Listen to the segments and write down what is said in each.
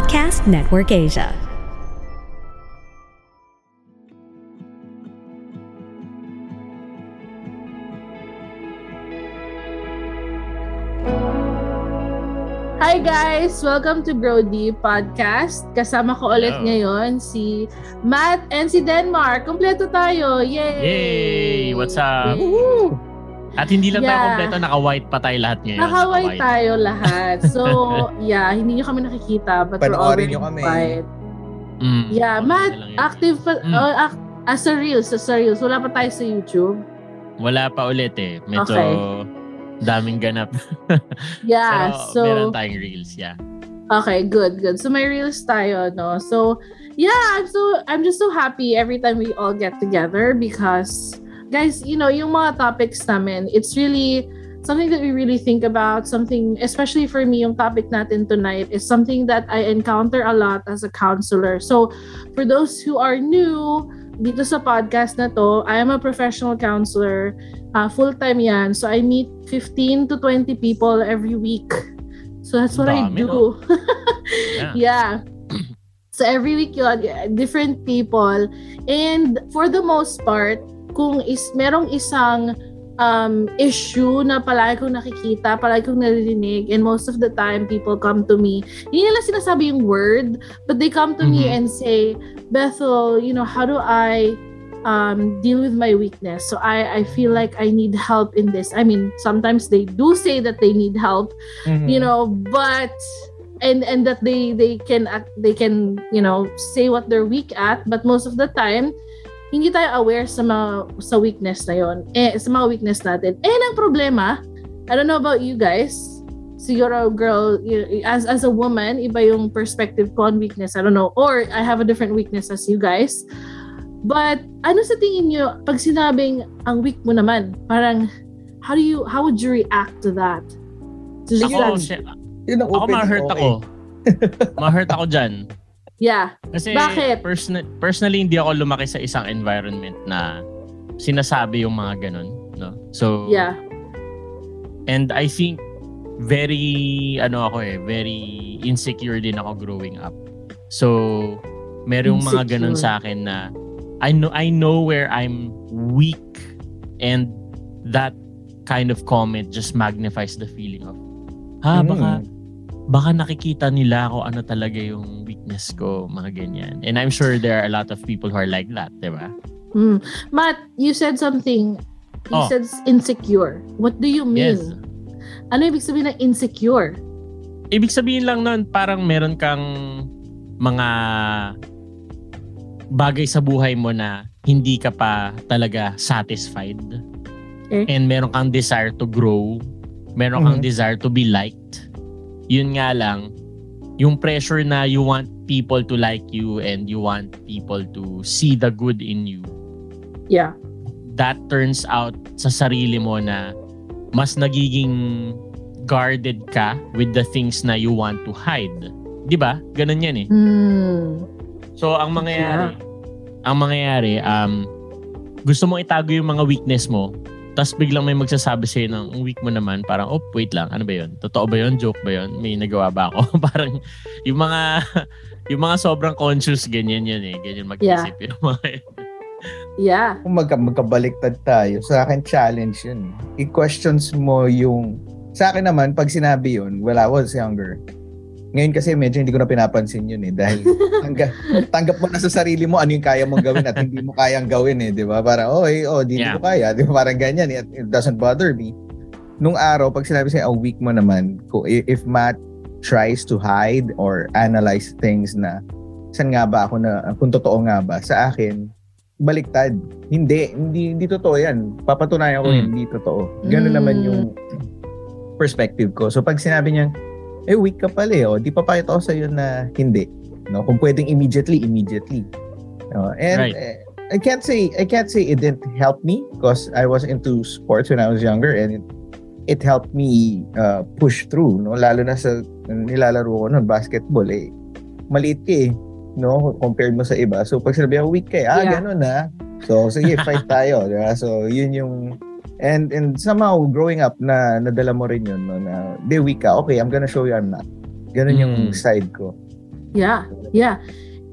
Podcast Network Asia. Hi guys! Welcome to Brody Podcast. Kasama ko ulit Hello. ngayon si Matt and si Denmark. Kompleto tayo! Yay! Yay! What's up? Woo! At hindi lang tayo Yeah. kompleto, naka-white pa tayo lahat ngayon. Naka-white. tayo lahat. So, yeah, hindi nyo kami nakikita but we're Panoorin already nyo kami. white. Mm. Yeah, Matt, active pa, Mm. oh, ac- ah, sa Reels, sa sa Reels. Wala pa tayo sa YouTube. Wala pa ulit eh. Medyo Okay. daming ganap. Yeah, Pero so... meron tayong reels, yeah. Okay, good, good. So may reels tayo, no? So yeah, I'm so I'm just so happy every time we all get together because guys, you know, yung mga topics namin, it's really something that we really think about, something especially for me yung topic natin tonight is something that I encounter a lot as a counselor. So for those who are new dito sa podcast na to, I am a professional counselor. Uh, full-time yan. So I meet 15 to 20 people every week. So that's what I Dami, do. no? Yeah. Yeah. So every week yun, different people. And for the most part, kung is merong isang um, issue na palagi kong nakikita, palagi kong naririnig, and most of the time, people come to me. Hindi nila sinasabi yung word, but they come to me Mhm. and say, Bethel, you know, how do I um, deal with my weakness? So I, I feel like I need help in this. I mean, sometimes they do say that they need help, Mm-hmm. you know but and and that they they can act they can you know say what they're weak at but most of the time hindi tayo aware sa mga sa weakness na yon eh sa mga weakness natin. Eh ang problema I don't know about you guys. Siguro girl as as a woman iba yung perspective ko on weakness. I don't know. Or I have a different weakness as you guys. But ano sa tingin nyo pag sinabing ang weak mo naman parang how do you how would you react to that? To Ako, si- Yun ang ako ma-hurt ako. ma-hurt ako dyan. Yeah Kasi Bakit? person- personally, hindi ako lumaki sa isang environment na sinasabi yung mga ganun. No? So, yeah And I think very ano ako eh, very insecure din ako growing up. So, merong mga Insecure. ganun sa akin na I know I know where I'm weak and that kind of comment just magnifies the feeling of ha Mm. baka baka nakikita nila ako ano talaga yung weakness ko, mga ganyan. And I'm sure there are a lot of people who are like that, 'di ba? Mm. Matt, you said something. You Oh. said insecure. What do you mean? Yes. Ano ibig sabihin ng insecure? Ibig sabihin lang nun, parang meron kang mga bagay sa buhay mo na hindi ka pa talaga satisfied. Okay. And meron kang desire to grow. Meron kang Mhm. desire to be liked. Yun nga lang, yung pressure na you want people to like you and you want people to see the good in you, Yeah. that turns out sa sarili mo na mas nagiging guarded ka with the things na you want to hide. 'Di ba? Ganun 'yan eh. Mm. So ang mangyayari, ang mangyayari um gusto mong itago yung mga weakness mo, tapos biglang may magsasabi sa'yo ng "Ang weak mo naman, parang, oh, wait lang, ano ba yun? Totoo ba yun? Joke ba yun? May nagawa ba ako? parang, yung mga, yung mga sobrang conscious, ganyan yun eh. Ganyan mag-isip yung mga yun. Yeah. Kung magka, magkabaliktad tayo, sa akin challenge yun. I-questions mo yung... Sa akin naman, pag sinabi yun, well, I was younger. Ngayon kasi medyo hindi ko na pinapansin yun eh. Dahil tangga, tanggap mo na sa sarili mo ano yung kaya mong gawin at hindi mo kayang gawin eh. Di ba? Parang, oh, eh, oh, di Yeah. ko kaya. Di ba? Parang ganyan. It, it doesn't bother me. Nung araw, pag sinabi sa'yo, ang weak mo naman, if Matt tries to hide or analyze things na saan nga ba ako na, kung totoo nga ba, sa akin, baliktad. Hindi, hindi, hindi totoo yan. Papatunayan ko, Mm. hindi totoo. Ganun Mm. naman yung perspective ko. So pag sinabi niya, eh weak ka pala eh, oh, di papakita ko sa'yo na hindi. No? Kung pwedeng immediately, immediately. No? And Right. eh, I can't say I can't say it didn't help me because I was into sports when I was younger and it, it helped me uh, push through no lalo na sa nilalaro ko noon basketball eh maliit ka eh no compared mo sa iba so pag sinabi ako weak ka eh ah Yeah. ganun na so sige fight tayo di ba so yun yung and and somehow growing up na nadala mo rin yun no na di weak ka okay I'm gonna show you I'm not ganun yung Mm. side ko Yeah, yeah.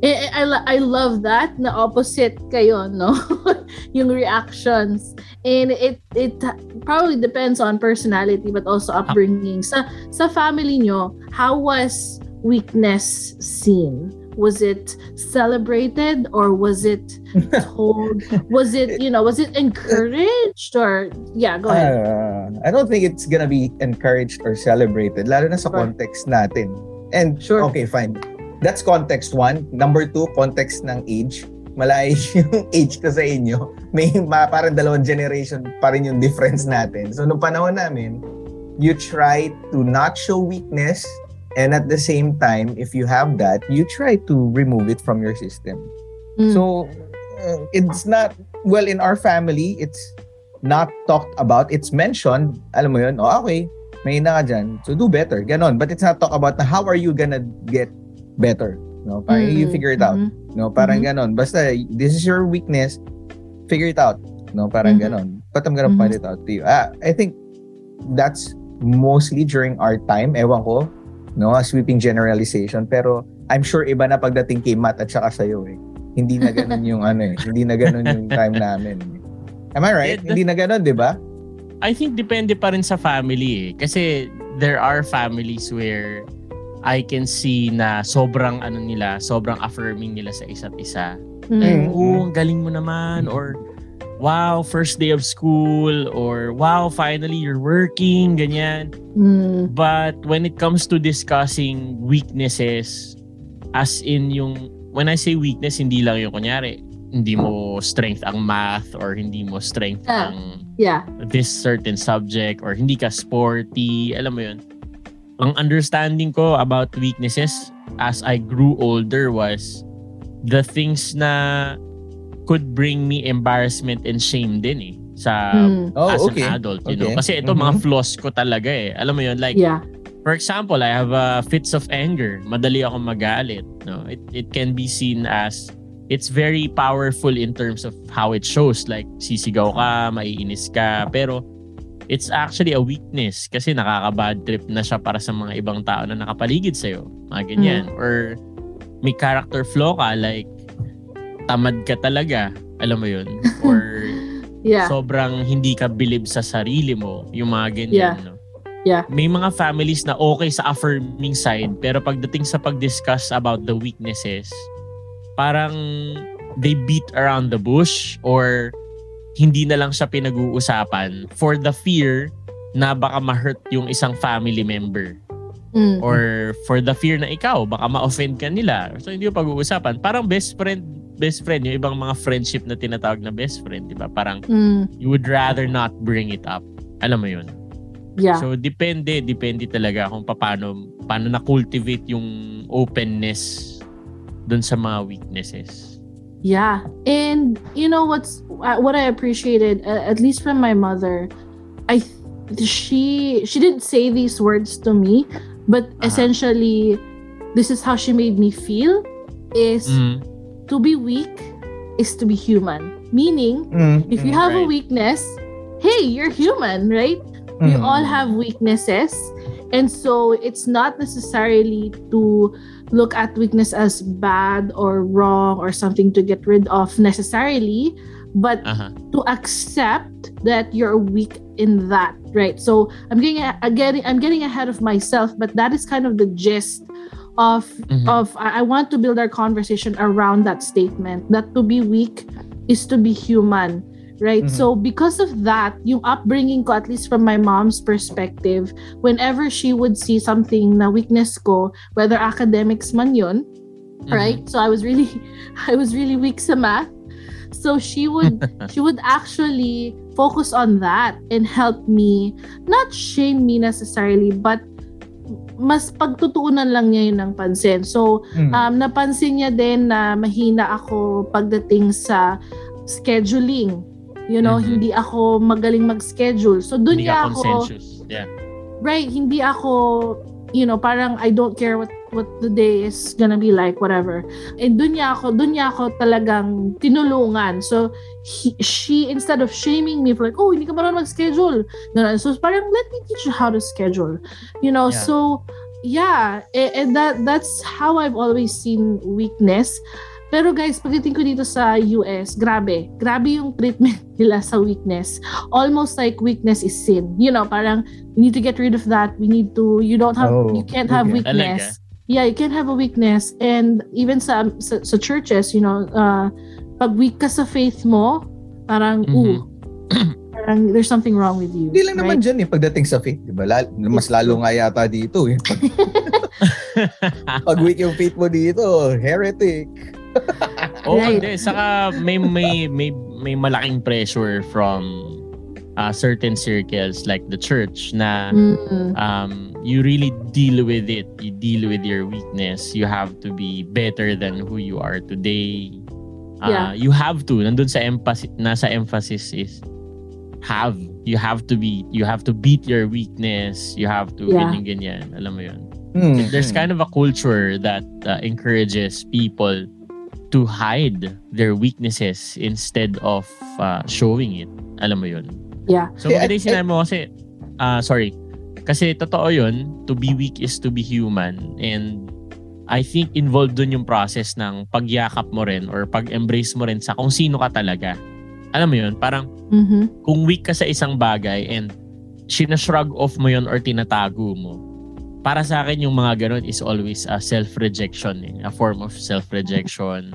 I, I, I love that na opposite kayo, no? yung reactions. And it it probably depends on personality but also upbringing. Sa sa family nyo, how was weakness seen? Was it celebrated or was it told? was it, you know, was it encouraged or yeah, go ahead. Uh, I don't think it's gonna be encouraged or celebrated, lalo na sa Sure. context natin. And Sure. okay, fine. That's context one. Number two, context ng age. Malayo yung age ko sa inyo. May ma, parang dalawang generation pa rin yung difference natin. So, nung panahon namin, you try to not show weakness and at the same time, if you have that, you try to remove it from your system. Mm. So, uh, it's not, well, in our family, it's not talked about. It's mentioned, alam mo yun, oh, okay, may na ka dyan, so do better, ganon. But it's not talked about na how are you gonna get better. No, parang you Mm, figure it out. mhm. No, parang Mhm. ganon. Basta, this is your weakness, figure it out. No, parang Mhm. ganon. But I'm gonna Mhm. point it out to you. Ah, I think that's mostly during our time, ewan ko, no, a sweeping generalization. Pero I'm sure iba na pagdating kay Matt at saka sa'yo eh. Hindi na ganun yung ano eh. Hindi na ganun yung time namin. Am I right? Yeah, Hindi na ganun, di ba? I think depende pa rin sa family eh. Kasi there are families where I can see na sobrang ano nila, sobrang affirming nila sa isa't isa. Like, Mm. oh, ang galing mo naman or wow, first day of school or wow, finally you're working, ganyan. Mm. But when it comes to discussing weaknesses, as in yung, when I say weakness, hindi lang yung kunyari, hindi mo strength ang math or hindi mo strength Ah. ang Yeah. this certain subject or hindi ka sporty, alam mo yun. Ang understanding ko about weaknesses as I grew older was the things na could bring me embarrassment and shame din eh sa Mm. Oh, as okay. an adult, you know. Okay. Kasi ito mga Mhm. flaws ko talaga eh. Alam mo yun, like Yeah. For example, I have uh, fits of anger. Madali akong magalit. No, it it can be seen as it's very powerful in terms of how it shows. Like sisigaw ka, maiinis ka, pero it's actually a weakness kasi nakaka-bad trip na siya para sa mga ibang tao na nakapaligid sa'yo. Mga ganyan. Or may character flaw ka, like tamad ka talaga. Alam mo yun? Or Yeah. sobrang hindi ka believe sa sarili mo. Yung mga ganyan. Yeah. No? Yeah. May mga families na okay sa affirming side pero pagdating sa pag-discuss about the weaknesses, parang they beat around the bush or hindi na lang siya pinag-uusapan for the fear na baka ma-hurt yung isang family member Mm. or for the fear na ikaw baka ma-offend ka nila so hindi yung pag-uusapan parang best friend best friend yung ibang mga friendship na tinatawag na best friend di ba parang Mm. you would rather not bring it up alam mo yun Yeah. So depende, depende talaga kung paano paano na cultivate yung openness dun sa mga weaknesses. Yeah. And you know what's uh, what I appreciated uh, at least from my mother, I she she didn't say these words to me, but Uh-huh. essentially this is how she made me feel is Mm. To be weak is to be human. Meaning, Mm, if you mm, have a weakness, hey, you're human, right? we mm. all have weaknesses and so it's not necessarily to look at weakness as bad or wrong or something to get rid of necessarily but Aha. to accept that you're weak in that right so i'm getting I'm getting i'm getting ahead of myself but that is kind of the gist of Mhm. of I want to build our conversation around that statement that to be weak is to be human right Mhm. so because of that yung upbringing ko at least from my mom's perspective whenever she would see something na weakness ko whether academics man yun Mhm. right so i was really i was really weak sa math so she would she would actually focus on that and help me not shame me necessarily but mas pagtutuunan lang niya yun ng pansin so Mm. um, napansin niya din na mahina ako pagdating sa scheduling you know Mhm. hindi ako magaling mag-schedule so dun Hindi niya ako. Yeah. right hindi ako you know parang I don't care what what the day is gonna be like whatever and dun niya ako dun niya ako talagang tinulungan so he, she instead of shaming me for like oh hindi ka marunong mag-schedule no, no. so parang let me teach you how to schedule you know Yeah. so yeah, and that that's how I've always seen weakness. Pero guys, pagdating ko dito sa US, grabe. Grabe yung treatment nila sa weakness. Almost like weakness is sin. You know, parang we need to get rid of that. We need to you don't have Oh, you can't have weakness. Yeah, you can't have a weakness and even sa sa, sa churches, you know, uh pag weak ka sa faith mo, parang Mhm. ooh, parang there's something wrong with you. Hindi lang naman right? dyan eh, pagdating sa faith, di ba? Lal- mas lalo nga yata dito eh. Pag weak yung faith mo dito, heretic. Oo, Right. hindi. Saka may, may, may, may malaking pressure from uh, certain circles like the church na Mm. um, you really deal with it. You deal with your weakness. You have to be better than who you are today. Uh, Yeah. You have to. Nandun sa emphasis, nasa emphasis is have. You have to be, you have to beat your weakness. You have to, Yeah. ganyan, ganyan. Alam mo yun. Hmm. There's kind of a culture that uh, encourages people to hide their weaknesses instead of uh, showing it. Alam mo yun. Yeah. So maganda yung sinabi mo kasi, ah sorry, kasi totoo yun, to be weak is to be human. And I think involved dun yung process ng pagyakap mo rin or pag-embrace mo rin sa kung sino ka talaga. Alam mo yun, parang Mhm. kung weak ka sa isang bagay and sinashrug off mo yun or tinatago mo, para sa akin yung mga ganun is always a self-rejection. Eh. A form of self-rejection.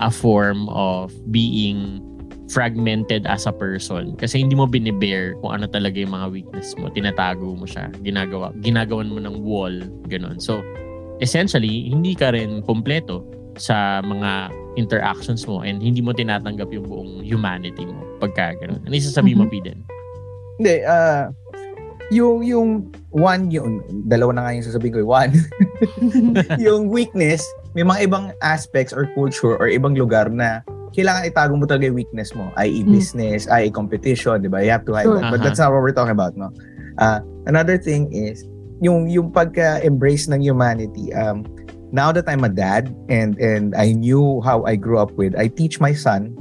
A form of being fragmented as a person. Kasi hindi mo binibear kung ano talaga yung mga weakness mo. Tinatago mo siya. Ginagawa, ginagawan mo ng wall. Ganun. So, essentially, hindi ka rin kompleto sa mga interactions mo and hindi mo tinatanggap yung buong humanity mo pagka ganun. Ano yung sasabihin mo. Piden? Hindi, ah, yung, yung one, yung, dalawa na nga yung sasabihin ko, eh, one, yung weakness, may mga ibang aspects or culture or ibang lugar na kailangan itago mo talaga yung weakness mo, i.e. Mm. business, i.e. competition, di ba? You have to hide Sure. that. But Aha. that's not what we're talking about, no? Uh, another thing is, yung, yung pagka-embrace ng humanity, um, now that I'm a dad and and I knew how I grew up with, I teach my son,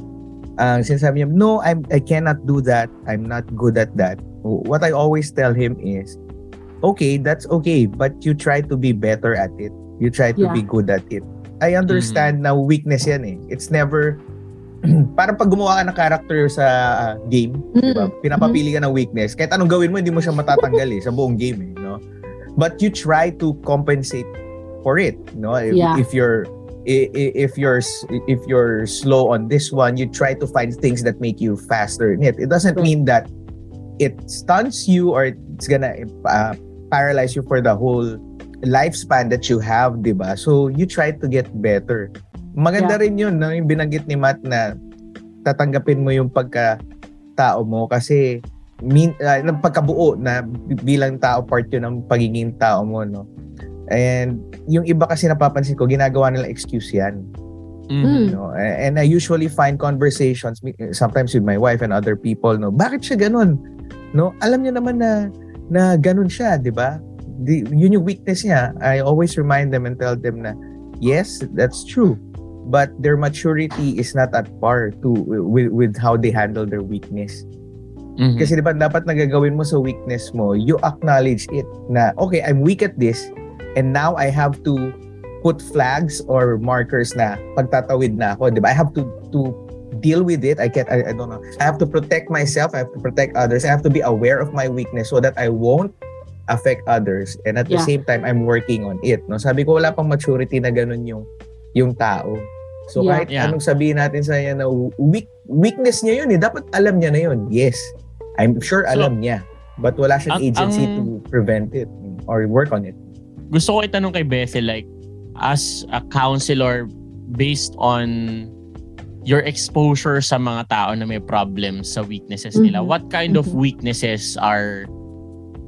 ang sinasabi niya, no, I'm, I cannot do that. I'm not good at that. What I always tell him is, okay, that's okay, but you try to be better at it. You try to Yeah. be good at it. I understand na weakness yan eh. It's never, parang pag gumawa ka ng character sa uh, game, di ba? Mm. Pinapapili ka ng weakness. Kahit anong gawin mo, hindi mo siya matatanggal eh, sa buong game eh, no? But you try to compensate for it, no? If, Yeah. if you're if you're if you're slow on this one, you try to find things that make you faster in it. It doesn't mean that it stunts you or it's gonna uh, paralyze you for the whole lifespan that you have, 'di ba? So you try to get better. Maganda rin 'yun, no? Yung binanggit ni Matt na tatanggapin mo yung pagka tao mo kasi min, uh, ng pagkabuo na bilang tao part yun ng pagiging tao mo, no? And yung iba kasi napapansin ko, ginagawa nila excuse yan. Mm. No? And I usually find conversations mi- sometimes with my wife and other people, no? Bakit siya ganun? No? Alam niya naman na na ganun siya, 'di ba? Yun yung weakness niya. I always remind them and tell them na yes, that's true. But their maturity is not at par to with, with how they handle their weakness. Mhm. Kasi 'di ba dapat nagagawin mo sa weakness mo, you acknowledge it na okay, I'm weak at this and now I have to put flags or markers na pagtatawid na ako, 'di ba? I have to to deal with it. I can I, I don't know. I have to protect myself, I have to protect others. I have to be aware of my weakness so that I won't affect others and at the Yeah. same time I'm working on it, no? Sabi ko wala pang maturity na ganun yung yung tao. So Yeah. kahit Yeah. anong sabihin natin sa kanya na weak, weakness niya yun eh, dapat alam niya na yun. Yes. I'm sure So, alam niya. But wala siyang ang- agency ang- to prevent it or work on it. gusto ko itanong kay Bethel like as a counselor based on your exposure sa mga tao na may problems sa weaknesses nila Mhm. what kind of Mhm. weaknesses are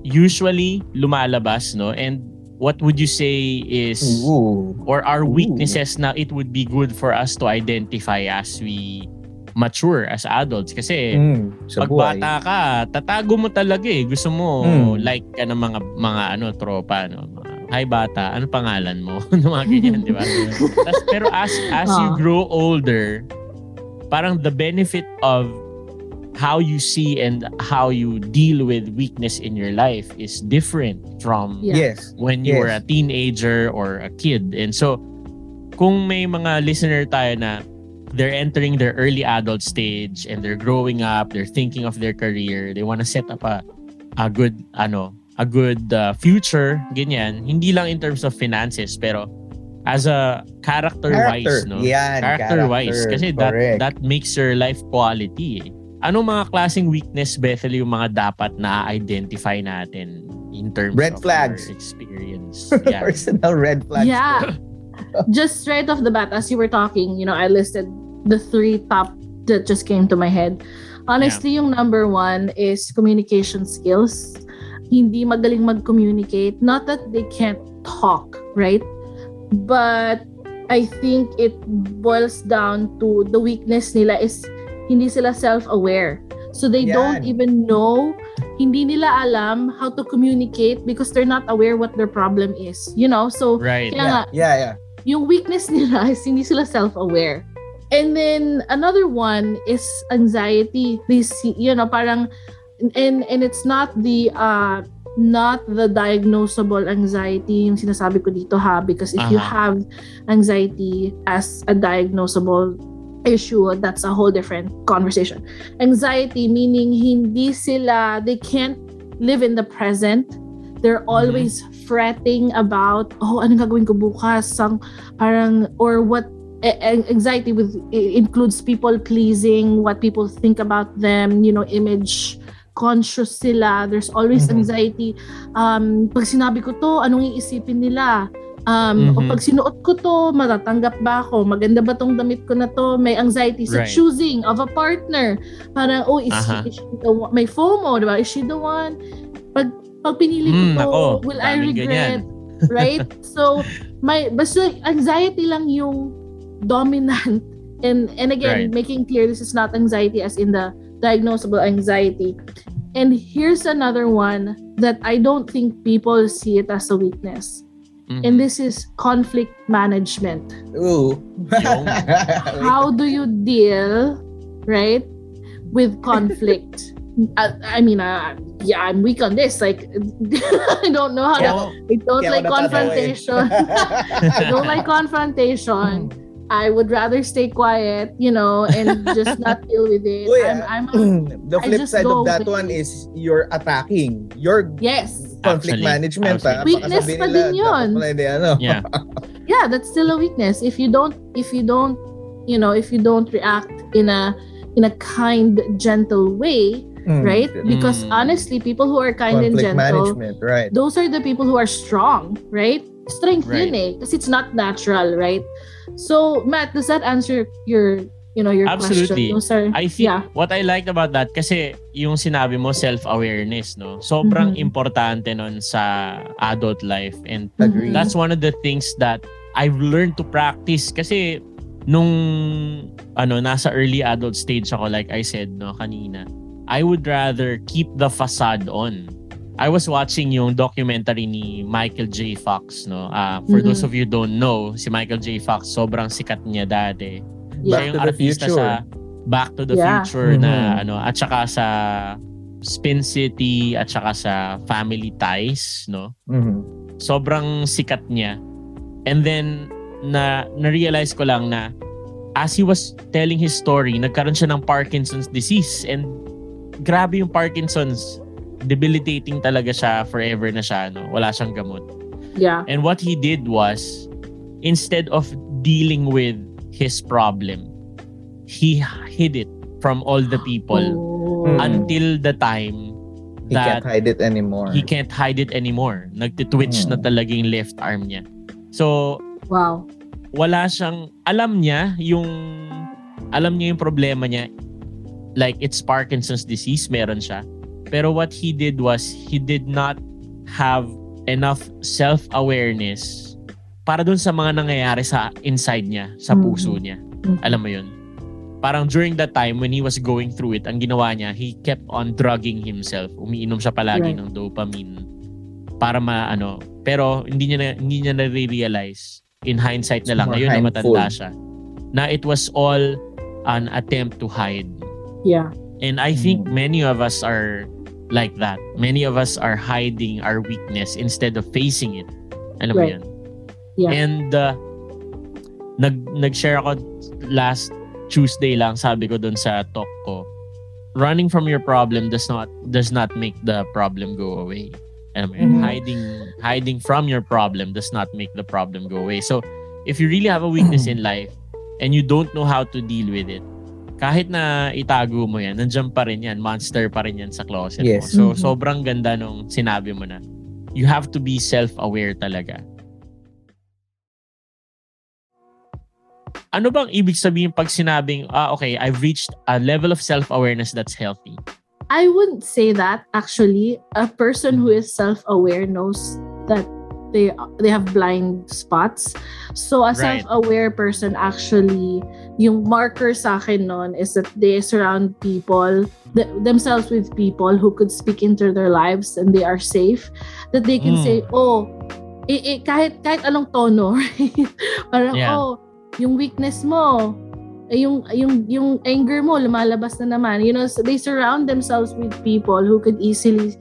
usually lumalabas no and what would you say is Ooh. or are Ooh. weaknesses na it would be good for us to identify as we mature as adults kasi Mm, pag bata ka, tatago mo talaga eh. Gusto mo Mm. like ka ng mga mga ano tropa no. Hi bata, ano pangalan mo? Ng mga ganyan, di ba? Tas, pero as as you Ah. grow older, parang the benefit of how you see and how you deal with weakness in your life is different from Yes. when you Yes. were a teenager or a kid. And so, kung may mga listener tayo na they're entering their early adult stage and they're growing up, they're thinking of their career, they want to set up a a good ano, a good uh, future, ganyan. Hindi lang in terms of finances, pero as a character, wise, Character. no? Yan, character wise kasi that Correct. that makes your life quality. Eh. Anong mga klaseng weakness Bethel yung mga dapat na identify natin in terms Red of flags. experience? Yeah. Personal red flags. Yeah. just right off the bat, as you were talking, you know, I listed the three top that just came to my head. Honestly, yung number one is communication skills. Hindi magaling mag-communicate. Not that they can't talk, right? But I think it boils down to the weakness nila is hindi sila self-aware. So they don't Yan. even know, hindi nila alam how to communicate because they're not aware what their problem is. You know, so Right. Kaya Yeah, nga, yeah, yeah. yung weakness nila is hindi sila self-aware. And then another one is anxiety. This you know parang and and it's not the uh not the diagnosable anxiety yung sinasabi ko dito ha because if you Aha. have anxiety as a diagnosable issue that's a whole different conversation. Anxiety meaning hindi sila they can't live in the present. They're always fretting about oh anong gagawin ko bukas sang parang or what anxiety with includes people pleasing what people think about them you know image conscious sila there's always Mhm. anxiety um pag sinabi ko to anong iisipin nila um o Mhm. pag sinuot ko to matatanggap ba ako? Maganda ba tong damit ko na to? May anxiety sa Right. choosing of a partner. Parang oh is, Aha. is she the one may FOMO diba is she the one? Pag pag pinili ko Hmm, to nako, will I regret? ganyan. right? So may basta anxiety lang yung dominant. And and again Right. making clear this is not anxiety as in the diagnosable anxiety. And here's another one that i don't think people see it as a weakness Mhm. and this is conflict management Ooh. How do you deal right with conflict I, I mean uh, yeah i'm weak on this like i don't know how Kaya to ako- i don't kaya like eh. confrontation I don't like confrontation. I would rather stay quiet, you know, and just not deal with it. Uy, I'm, ah, I'm a, the flip side of that one it. is you're attacking. Your yes. Conflict Actually, management. Ah. thinking- Weakness pa din nila, yun. hindi, ano. Yeah. Yeah, that's still a weakness. If you don't if you don't, you know, if you don't react in a in a kind, gentle way, Mm. right? Because Mm. honestly, people who are kind and Conflict gentle, management, right. those are the people who are strong, right? Strength Right. yun eh. Kasi it's not natural, right? So, Matt, does that answer your, you know, your Absolutely. question? Those are, I think yeah. what I liked about that kasi yung sinabi mo self-awareness no. Sobrang Mhm. importante nun sa adult life and Agree. that's one of the things that I've learned to practice kasi nung ano nasa early adult stage ako like I said no kanina I would rather keep the facade on I was watching yung documentary ni Michael J. Fox no Ah, for Mhm. those of you who don't know si Michael J. Fox sobrang sikat niya dati Yeah. siya yung to the artista Future. sa Back to the Yeah. Future na Mhm. ano at saka sa Spin City at saka sa Family Ties no Mhm. sobrang sikat niya. And then, na, na-realize ko lang na as he was telling his story, nagkaroon siya ng Parkinson's disease. And grabe yung Parkinson's. Debilitating talaga siya. Forever na siya. No? Wala siyang gamot. Yeah. And what he did was, instead of dealing with his problem, he hid it from all the people Oh. Until the time He that can't hide it anymore. he can't hide it anymore. Nagtitwitch na Hmm. talaga yung left arm niya. So, Wow. wala siyang, alam niya yung, alam niya yung problema niya. Like, it's Parkinson's disease, meron siya. Pero what he did was, he did not have enough self-awareness para dun sa mga nangyayari sa inside niya, sa Mhm. puso niya. Mhm. Alam mo yun? Parang during that time when he was going through it, ang ginawa niya, he kept on drugging himself. Umiinom siya palagi Right. ng dopamine para maano. Pero hindi niya na, hindi niya na-realize in hindsight na lang, ngayon na matanda siya, na it was all an attempt to hide. Yeah. And I think Mm. many of us are like that. Many of us are hiding our weakness instead of facing it. Alam mo Right. Yeah. And uh, nag nag-share ako last Tuesday lang sabi ko doon sa talk ko. Running from your problem does not does not make the problem go away. Alam mo? Mhm. Hiding hiding from your problem does not make the problem go away. So if you really have a weakness in life and you don't know how to deal with it, kahit na itago mo yan, nandiyan pa rin yan, monster pa rin yan sa closet Yes. mo. So Mhm. sobrang ganda nung sinabi mo na you have to be self-aware talaga. Ano bang ibig sabihin pag sinabing, ah, okay, I've reached a level of self-awareness that's healthy? I wouldn't say that actually. A person who is self-aware knows that they they have blind spots. So a Right. self-aware person actually, yung marker sa akin nun is that they surround people th- themselves with people who could speak into their lives and they are safe. That they can Mm. say, oh, eh, eh, kahit kahit anong tono, right? Parang Yeah. oh, yung weakness mo, eh, yung yung yung anger mo lumalabas na naman. You know so they surround themselves with people who could easily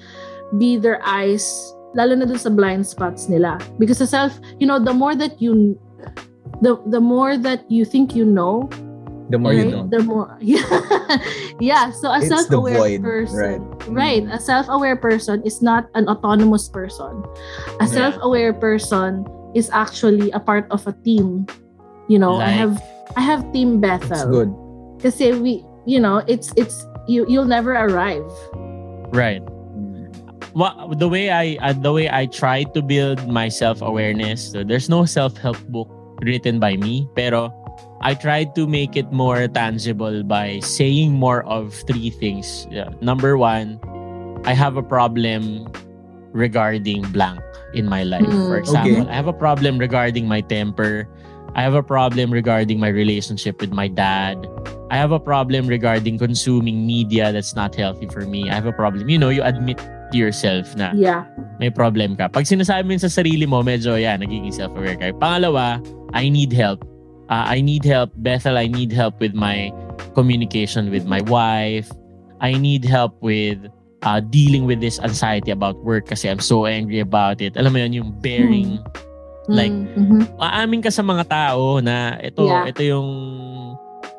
be their eyes lalo na dun sa blind spots nila. Because the self you know the more that you the the more that you think you know The more you right, don't. the more yeah. Yeah so a It's self-aware void, person right. right. A self-aware person is not an autonomous person. A Yeah. self-aware person is actually a part of a team you know i have i have team It's bethel good. kasi we you know it's it's you you'll never arrive Right. Well, the way I uh, the way I try to build my self-awareness, so there's no self-help book written by me, pero I try to make it more tangible by saying more of three things. Yeah. Number one, I have a problem regarding blank in my life. Hmm, For example, okay. I have a problem regarding my temper. I have a problem regarding my relationship with my dad. I have a problem regarding consuming media that's not healthy for me. I have a problem. You know, you admit to yourself na yeah may problem ka. Pag sinasabi mo sa sarili mo, medyo yan, nagiging self-aware ka. Pangalawa, I need help. Uh, I need help. Bethel, I need help with my communication with my wife. I need help with uh, dealing with this anxiety about work kasi I'm so angry about it. Alam mo yun, yung bearing. Like, Mhm. Aamin ka sa mga tao na ito, Yeah. ito yung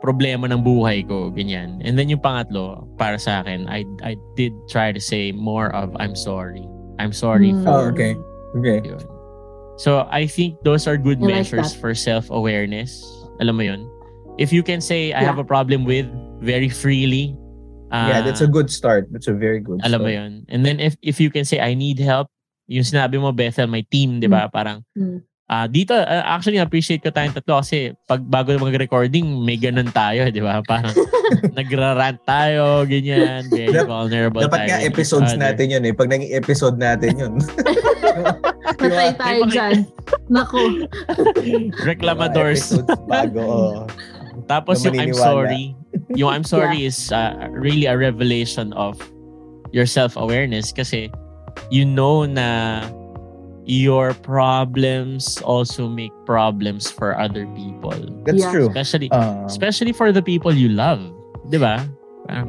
problema ng buhay ko, ganyan. And then yung pangatlo, para sa akin, I, I did try to say more of I'm sorry. I'm sorry Mm. for Oh, okay. Okay. yun. So, I think those are good I like measures that. for self-awareness. Alam mo yun? If you can say, I Yeah. have a problem with very freely. yeah, that's a ah, good start. That's a very good Alam mo start. yun? And then if if you can say, I need help, yung sinabi mo, Bethel, may team, di ba? Parang, Mm. ah dito, ah, actually, appreciate ko tayong tatlo kasi pag bago mag-recording, may ganun tayo, di ba? Parang nagra-rant tayo, ganyan, very Dap- vulnerable Dapat tayo nga with each episodes other. natin yun eh. Pag naging episode natin yun. patay tayo naku Reclamadors. Episodes bago. oh. Tapos yung I'm sorry, yung I'm sorry is uh, really a revelation of your self-awareness kasi you know na your problems also make problems for other people. That's Yeah. true. Especially Um, especially for the people you love. 'Di ba?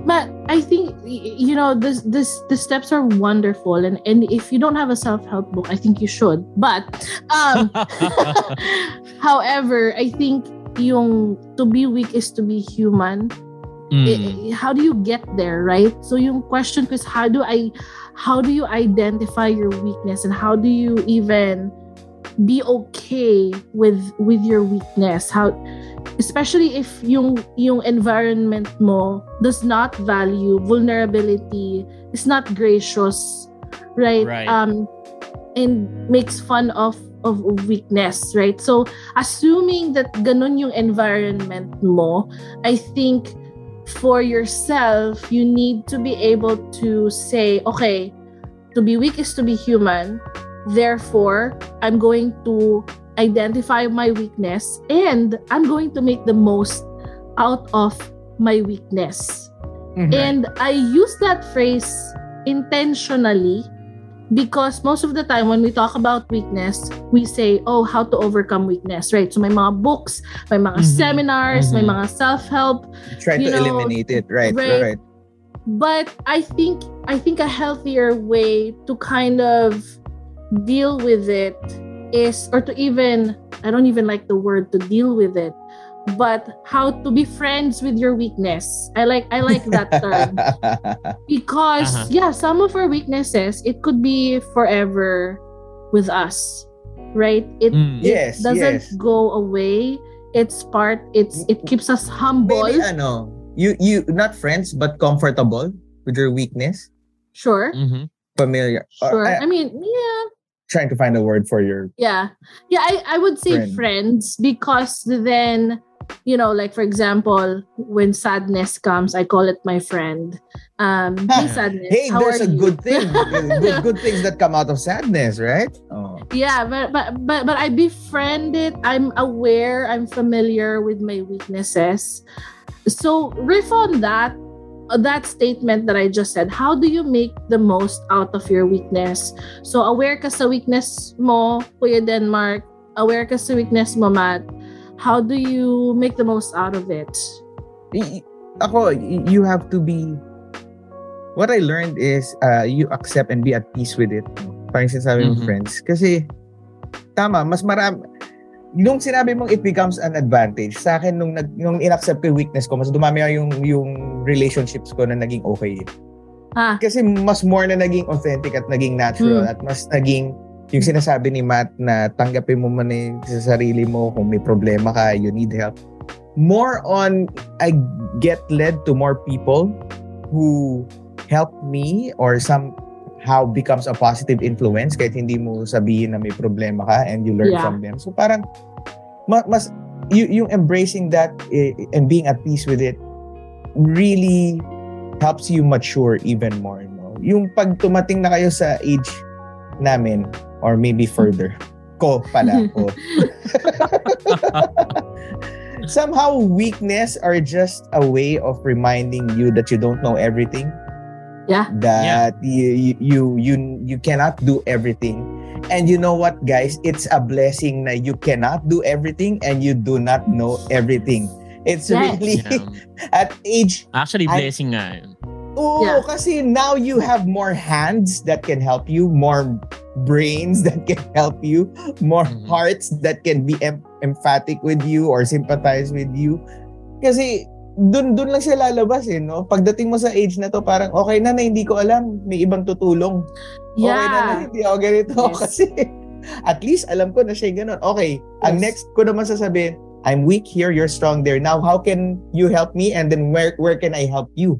But i think you know this this the steps are wonderful and and if you don't have a self-help book i think you should but um however i think yung to be weak is to be human Mm. I- how do you get there right? So yung question is how do i how do you identify your weakness? And how do you even be okay with with your weakness? How especially if yung yung environment mo does not value vulnerability is not gracious right, Right. um and makes fun of of weakness right? So assuming that ganun yung environment mo i think for yourself you need to be able to say okay to be weak is to be human therefore i'm going to identify my weakness and i'm going to make the most out of my weakness mhm. and I use that phrase intentionally because most of the time when we talk about weakness, we say, oh, how to overcome weakness, right? So may mga books, may mga Mhm. seminars, may Mhm. mga self-help. Try you to know, eliminate it. Right, right. right. but I think I think a healthier way to kind of deal with it is or to even I don't even like the word to deal with it but how to be friends with your weakness. I like I like that term. because uh-huh. yeah, some of our weaknesses it could be forever with us. Right? It, mm. it yes, doesn't yes. go away. It's part it's it keeps us humble. Maybe ano, you you not friends but comfortable with your weakness. Sure. Mm-hmm. Familiar. Sure. I, I mean, yeah trying to find a word for your yeah yeah i, I would say friend. friends because then you know, like for example, when sadness comes, I call it my friend. Um, hey, sadness. Hey, there's a you? good thing, good, good things that come out of sadness, right? Oh. Yeah, but but but but I befriend it. I'm aware. I'm familiar with my weaknesses. So riff on that that statement that I just said, how do you make the most out of your weakness? So aware ka sa weakness mo, Kuya Denmark, aware ka sa weakness mo, Matt how do you make the most out of it? Ako, you have to be what I learned is uh, you accept and be at peace with it. Parang sinasabi mm-hmm. friends. Kasi, tama, mas marami, nung sinabi mong it becomes an advantage, sa akin, nung, nag, nung inaccept ko yung weakness ko, mas dumami yung, yung relationships ko na naging okay. Ah. Kasi mas more na naging authentic at naging natural hmm. at mas naging yung sinasabi ni Matt na tanggapin mo man eh sa sarili mo kung may problema ka, you need help. More on, I get led to more people who help me or somehow becomes a positive influence kahit hindi mo sabihin na may problema ka and you learn yeah. from them. So parang, mas, y- yung embracing that eh, and being at peace with it really helps you mature even more. No? Yung pag tumating na kayo sa age namin, or maybe further. Ko pala ko. Somehow weakness are just a way of reminding you that you don't know everything. Yeah. That yeah. You, you you you cannot do everything. And you know what guys, it's a blessing that you cannot do everything and you do not know everything. It's yes. really yeah. at age Actually blessing nga Oh, yeah. kasi now you have more hands that can help you, more brains that can help you, more mm-hmm. hearts that can be em- emphatic with you or sympathize with you. Kasi dun dun lang siya lalabas eh, no? Pagdating mo sa age na to, parang okay na na hindi ko alam, may ibang tutulong. Yeah. Okay na na hindi ako ganito yes. kasi at least alam ko na siya ganun. Okay, yes. ang next ko naman sasabihin, I'm weak here, you're strong there. Now, how can you help me? And then where where can I help you?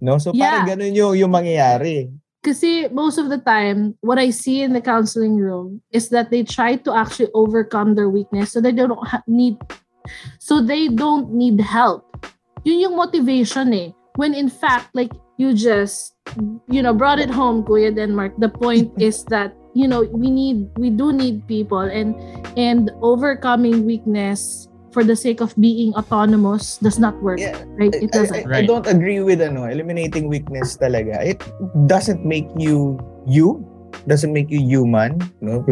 No? So yeah. parang ganun yung, yung mangyayari. Kasi most of the time, what I see in the counseling room is that they try to actually overcome their weakness so they don't ha- need so they don't need help. Yun yung motivation eh. When in fact, like you just you know brought it home, Kuya Denmark. The point is that you know we need we do need people and and overcoming weakness for the sake of being autonomous does not work. Yeah, right? It doesn't. I, I, I don't agree with ano, eliminating weakness talaga. It doesn't make you you, doesn't make you human, no?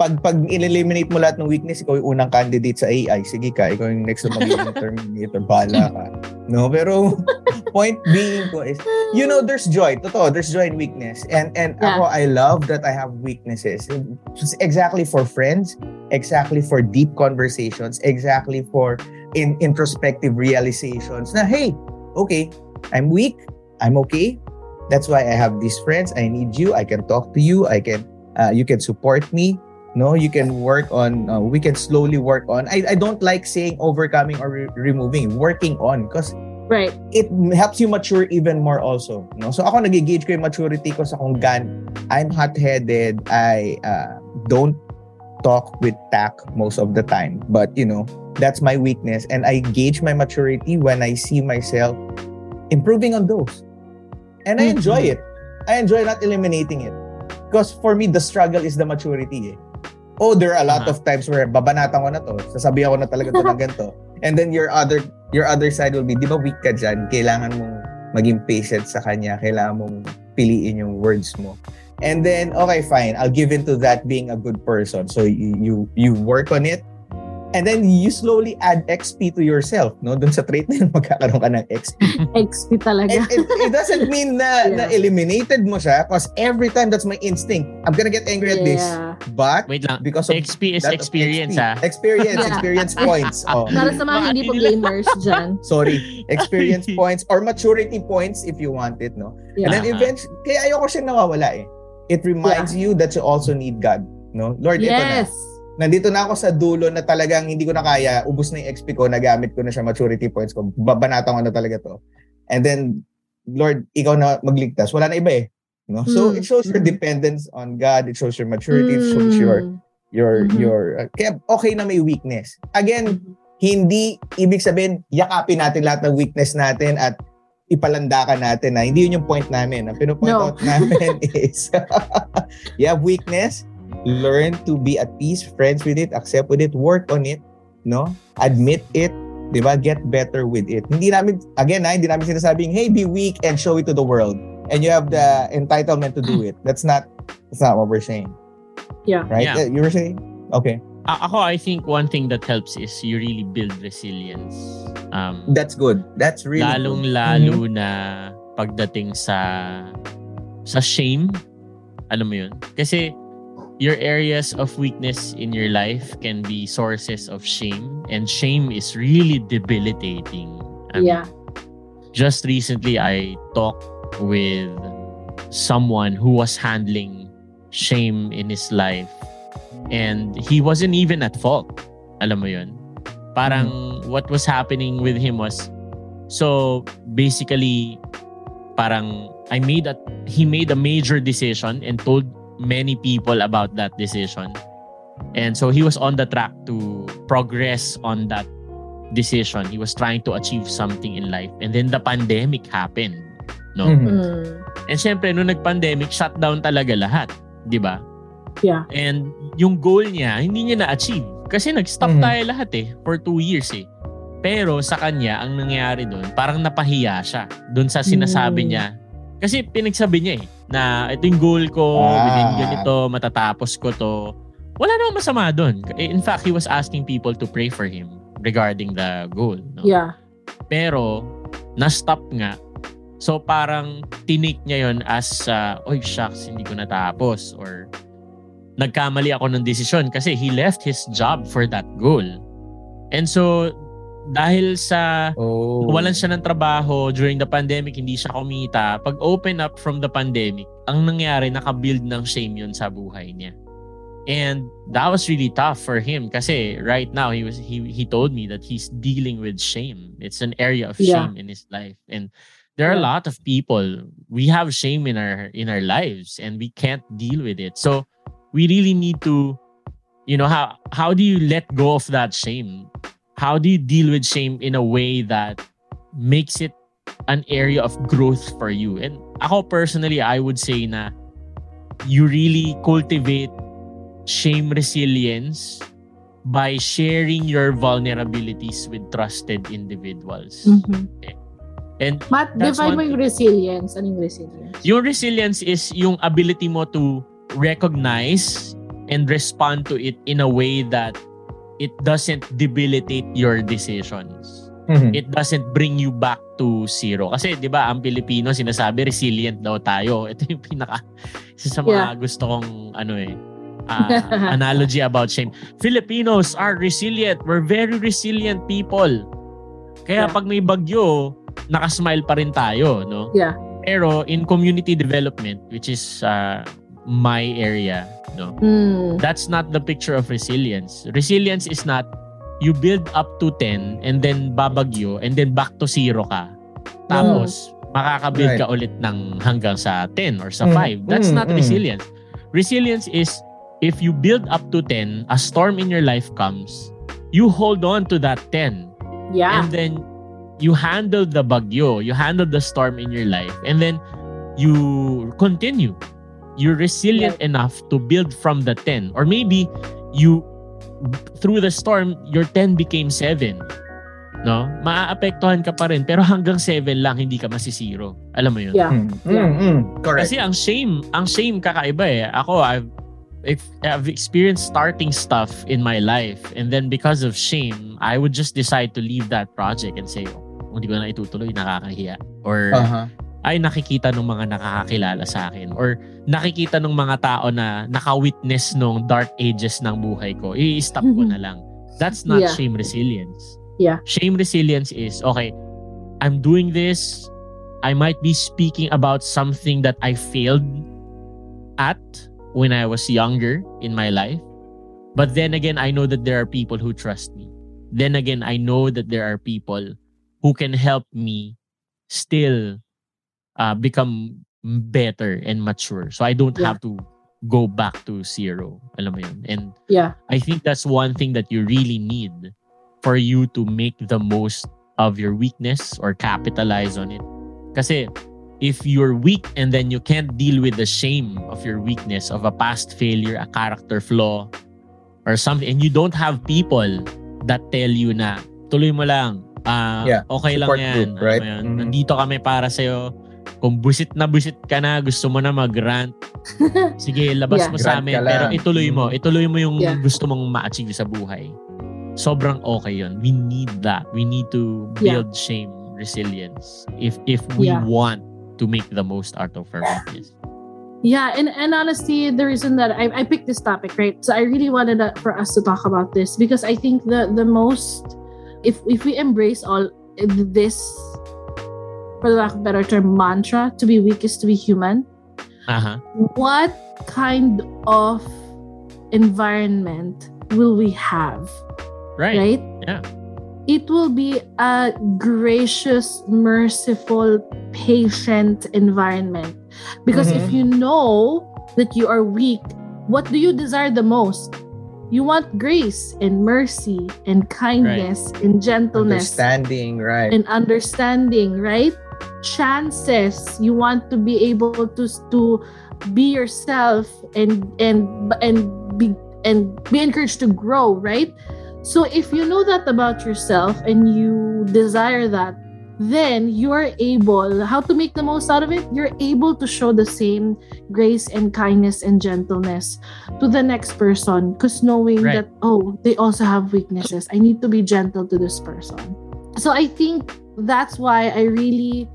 Pag pag eliminate mo lahat ng weakness, ikaw yung unang candidate sa AI. Sige ka, ikaw yung next na magiging Terminator. Bala ka. No, pero point being ko is, you know, there's joy. Totoo, there's joy in weakness. And and yeah. ako, I love that I have weaknesses. It's exactly for friends, exactly for deep conversations, exactly for in introspective realizations na, hey, okay, I'm weak, I'm okay. That's why I have these friends. I need you. I can talk to you. I can, uh, you can support me no you can work on uh, we can slowly work on. I, I don't like saying overcoming or re- removing working on because right. it helps you mature even more also no? So ako nagigauge ko yung maturity ko sa kung gan I'm hot-headed I uh, don't talk with tact most of the time. But you know that's my weakness. And I gauge my maturity when I see myself improving on those. And I enjoy mm-hmm. it. I enjoy not eliminating it. Because for me the struggle is the maturity eh oh, there are a lot uh-huh. of times where babanatan ko na to, sasabihan ko na talaga to ng ganito. And then your other your other side will be, di ba weak ka dyan? Kailangan mong maging patient sa kanya. Kailangan mong piliin yung words mo. And then, okay, fine. I'll give into that being a good person. So you you, you work on it. And then you slowly add XP to yourself, no? Doon sa trait na yun, magkakaroon ka ng XP. XP talaga. it, it, it doesn't mean na, Yeah. na eliminated mo siya because every time that's my instinct. I'm gonna get angry at this. Yeah. But Wait lang. because of XP is that of experience, XP. ah. Experience, Yeah. experience points. Oh. Para sa mga hindi po gamers dyan. Sorry, experience points or maturity points if you want it, no? And then Yeah. eventually, kaya ayoko siyang nawawala eh. It reminds you that you also need God, no? Lord, ito na. Nandito na ako sa dulo na talagang hindi ko na kaya, ubus na yung XP ko, nagamit ko na siya maturity points ko, babanatan ko na talaga to. And then, Lord, ikaw na magligtas. Wala na iba eh. No? So, Mm. it shows your dependence on God. It shows your maturity. It shows Mm. your, your, Mhm. your, uh, kaya okay na may weakness. Again, hindi ibig sabihin yakapin natin lahat ng weakness natin at ipalandakan natin na hindi yun yung point namin. Ang pinupoint No. out namin is you have weakness, learn to be at peace, friends with it, accept with it, work on it, no? Admit it, 'di ba? Get better with it. Hindi namin again, ha, hindi namin sinasabing, "Hey, be weak and show it to the world." And you have the entitlement to do it. That's not that's not what we're saying. Yeah. Right? Yeah. Uh, You were saying? Okay. A- ako, I think one thing that helps is you really build resilience. Um, That's good. That's really good. lalong-lalo na pagdating sa sa shame. Alam mo yun? Kasi your areas of weakness in your life can be sources of shame and shame is really debilitating. I mean, Yeah. just recently I talked with someone who was handling shame in his life and he wasn't even at fault. Alam mo yun? Parang mm-hmm. what was happening with him was so basically parang I made a he made a major decision and told many people about that decision. And so he was on the track to progress on that decision. He was trying to achieve something in life. And then the pandemic happened. No? Mhm. Mm. And syempre, nung nag-pandemic, shutdown talaga lahat. di ba? Yeah. And yung goal niya, hindi niya na-achieve. Kasi nag-stop Mhm. tayo lahat eh, for two years eh. Pero sa kanya, ang nangyari doon, parang napahiya siya doon sa sinasabi Mm. niya. Kasi pinagsabi niya eh, na ito yung goal ko, Ah. within ganito, matatapos ko to. Wala namang masama doon. In fact, he was asking people to pray for him regarding the goal. No? Yeah. Pero, na-stop nga. So, parang tinake niya yon as, uh, oy, shucks, hindi ko natapos. Or, nagkamali ako ng desisyon kasi he left his job for that goal. And so, dahil sa Oh. walan siya ng trabaho during the pandemic, hindi siya kumita. Pag open up from the pandemic, ang nangyari, nakabuild ng shame yun sa buhay niya. And that was really tough for him kasi right now he was he he told me that he's dealing with shame. It's an area of Yeah. shame in his life. And there are a Yeah. lot of people we have shame in our in our lives and we can't deal with it. So we really need to you know how how do you let go of that shame? How do you deal with shame in a way that makes it an area of growth for you? And ako personally, I would say na you really cultivate shame resilience by sharing your vulnerabilities with trusted individuals. Mhm. And Matt, define mo yung resilience. Anong resilience? yung resilience is yung ability mo to recognize and respond to it in a way that it doesn't debilitate your decisions. Mhm. It doesn't bring you back to zero. Kasi 'di ba, ang Pilipino sinasabi resilient daw tayo. Ito yung pinaka isa sa mga Yeah. gusto kong ano eh ah, analogy about shame. Filipinos are resilient. We're very resilient people. Kaya Yeah. pag may bagyo, nakasmile pa rin tayo, no? Yeah. Pero in community development, which is uh, my area, no? Mm. That's not the picture of resilience. Resilience is not you build up to 10 and then babagyo and then back to zero ka. Tapos makakabuild ka ulit ng hanggang sa 10 or sa Mm, 5. That's mm, not mm. resilience. Resilience is if you build up to 10, a storm in your life comes, you hold on to that 10 Yeah. and then you handle the bagyo, you handle the storm in your life, and then you continue. You're resilient enough to build from the 10. Or maybe you, through the storm, your 10 became 7. No? Maaapektuhan ka pa rin, pero hanggang 7 lang, hindi ka masisiro. Alam mo yun? Yeah. Mm, Yeah. mm, mm. Correct. Kasi ang shame, ang shame kakaiba eh. Ako, I've, if I've experienced starting stuff in my life and then because of shame, I would just decide to leave that project and say, oh, hindi ko na itutuloy, nakakahiya. Or Uh-huh. Ay nakikita ng mga nakakakilala sa akin or nakikita ng mga tao na naka-witness nung dark ages ng buhay ko, i-stop ko na lang. That's not Yeah. shame resilience. Yeah. Shame resilience is, okay, I'm doing this, I might be speaking about something that I failed at when I was younger in my life. But then again, I know that there are people who trust me. Then again, I know that there are people who can help me still uh, become better and mature. So I don't Yeah. have to go back to zero. Alam mo yun? And Yeah. I think that's one thing that you really need for you to make the most of your weakness or capitalize on it. Kasi if you're weak and then you can't deal with the shame of your weakness, of a past failure, a character flaw, or something, and you don't have people that tell you na tuloy mo lang, ah, Yeah, okay lang yan. group, right? yun? Mhm. Nandito kami para sa'yo. Kung busit na busit ka na, gusto mo na mag-rant, sige, labas Yeah. mo sa amin. Pero ituloy mo. Mhm. Ituloy mo yung Yeah. gusto mong ma-achieve sa buhay. Sobrang okay yun. We need that. We need to Yeah. build shame, resilience. If if we Yeah. want to make the most out of our weakness. Yeah, and, and honestly, the reason that I, I picked this topic, right? So I really wanted uh, for us to talk about this because I think the the most, if if we embrace all this, for the lack of a better term, mantra, to be weak is to be human. Aha. What kind of environment will we have? Right. right? Yeah. It will be a gracious, merciful, patient environment. Because if Mhm. you know that you are weak, what do you desire the most? You want grace and mercy and kindness and gentleness Understanding, right? and understanding, right? Chances you want to be able to to be yourself and and and be and be encouraged to grow, right? So if you know that about yourself and you desire that, then you are able how to make the most out of it. You're able to show the same grace and kindness and gentleness to the next person because knowing Right. that oh, they also have weaknesses. I need to be gentle to this person. So I think that's why I really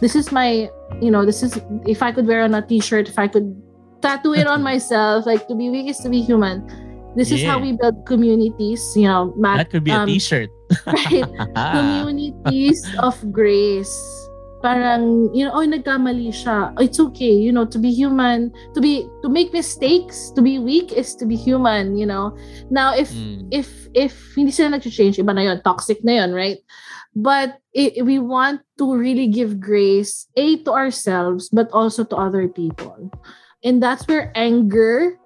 this is my you know this is if I could wear on a t-shirt if I could tattoo it on myself like to be weak is to be human this is how we build communities you know Matt, That could be a um, t-shirt. right communities of grace parang you know oh nagkamali siya it's okay you know to be human to be to make mistakes to be weak is to be human you know now if Mm. if if hindi sila nag-change, iba na yun, toxic na yun, right? But i we want to really give grace, A, to ourselves, but also to other people. And that's where anger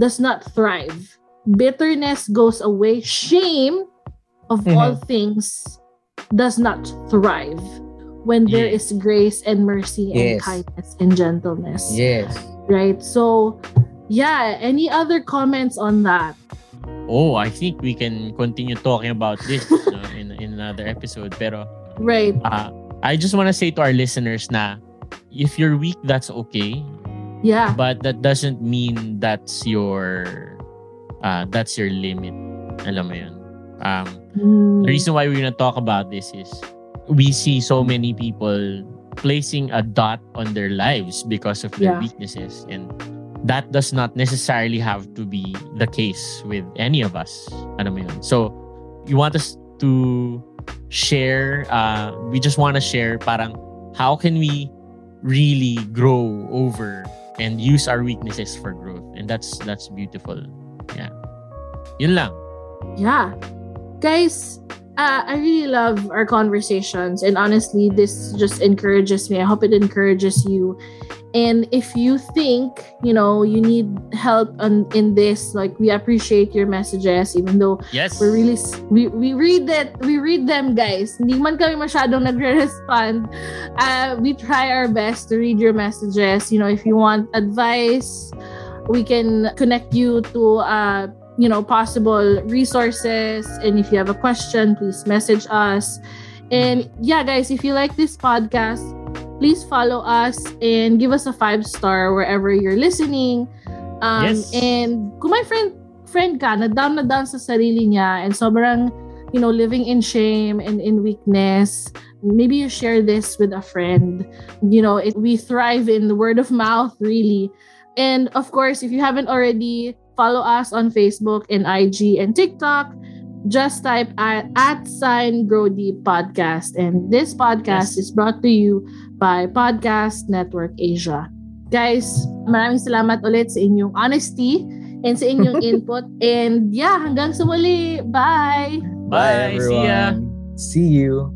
does not thrive. Bitterness goes away. Shame, of Mhm. all things, does not thrive when there Yeah. is grace and mercy and kindness and gentleness yes. right? So, yeah, any other comments on that? Oh, I think we can continue talking about this no, in in another episode. Pero Right. uh, I just want to say to our listeners na if you're weak, that's okay. Yeah. But that doesn't mean that's your uh, that's your limit. Alam mo yun. Um, Mm. The reason why we're gonna talk about this is we see so many people placing a dot on their lives because of their Yeah. weaknesses, and that does not necessarily have to be the case with any of us. Ano mo yun? So, you want us to share, uh, we just want to share parang how can we really grow over and use our weaknesses for growth. And that's that's beautiful. Yeah. Yun lang. Yeah. Guys, uh, I really love our conversations. And honestly, this just encourages me. I hope it encourages you. And if you think, you know, you need help on, in this, like we appreciate your messages, even though Yes. we're really, we, we read that we read them, guys. Hindi man kami masyadong nagre-respond. Uh, we try our best to read your messages. You know, if you want advice, we can connect you to uh you know possible resources and if you have a question please message us and yeah guys if you like this podcast please follow us and give us a five star wherever you're listening Um, Yes. And kung my friend, friend ka na down na down sa sarili niya and sobrang, you know, living in shame and in weakness, maybe you share this with a friend. You know, it, we thrive in the word of mouth, really. And of course, if you haven't already, follow us on Facebook and IG and TikTok. Just type at, at sign grow deep podcast. And this podcast Yes. is brought to you by Podcast Network Asia. Guys, maraming salamat ulit sa inyong honesty and sa inyong input. And yeah, hanggang sa muli. Bye! Bye. See ya. everyone. See you.